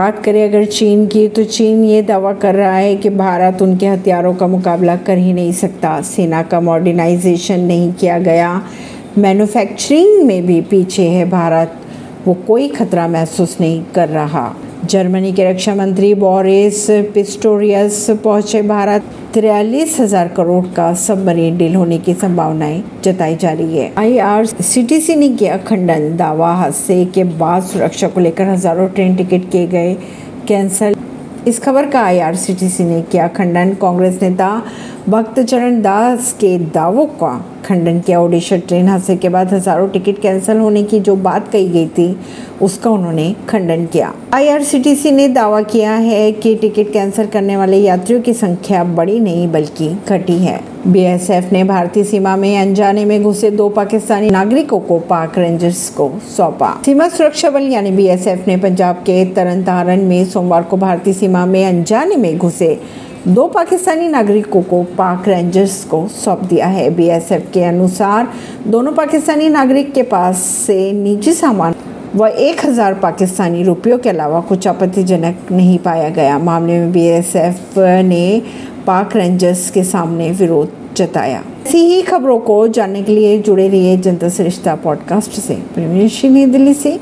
बात करें अगर चीन की तो चीन ये दावा कर रहा है कि भारत उनके हथियारों का मुकाबला कर ही नहीं सकता। सेना का मॉडर्नाइजेशन नहीं किया गया। मैन्युफैक्चरिंग में भी पीछे है भारत। वो कोई खतरा महसूस नहीं कर रहा। जर्मनी के रक्षा मंत्री बोरिस पिस्टोरियस पहुँचे भारत। तिरयालीस हज़ार करोड़ का सबमरीन डील होने की संभावनाएँ जताई जा रही है। आईआरसीटीसी ने किया खंडन। दावा, हादसे के बाद सुरक्षा को लेकर हज़ारों ट्रेन टिकट किए गए, कैंसल। इस खबर का आईआरसीटीसी ने किया खंडन। कांग्रेस नेता भक्त चरण दास के दावों का खंडन किया ओडिशा ट्रेन हादसे के बाद हज़ारों टिकट कैंसिल होने की जो बात कही गई थी, उसका उन्होंने खंडन किया। आईआरसीटीसी ने दावा किया है कि टिकट कैंसिल करने वाले यात्रियों की संख्या बड़ी नहीं, बल्कि घटी है। बीएसएफ ने भारतीय सीमा में अनजाने में घुसे दो पाकिस्तानी नागरिकों को पाक रेंजर्स को सौंपा। सीमा सुरक्षा बल यानी बीएसएफ ने पंजाब के तरन तारण में सोमवार को भारतीय सीमा में अनजाने में घुसे दो पाकिस्तानी नागरिकों को पाक रेंजर्स को सौंप दिया है। बीएसएफ के अनुसार, दोनों पाकिस्तानी नागरिक के पास से निजी सामान व एक हज़ार पाकिस्तानी रुपयों के अलावा कुछ आपत्तिजनक नहीं पाया गया। मामले में बीएसएफ ने पाक रेंजर्स के सामने विरोध जताया। ऐसी ही खबरों को जानने के लिए जुड़े रहिए जनता सरिश्ता पॉडकास्ट से। नई दिल्ली से।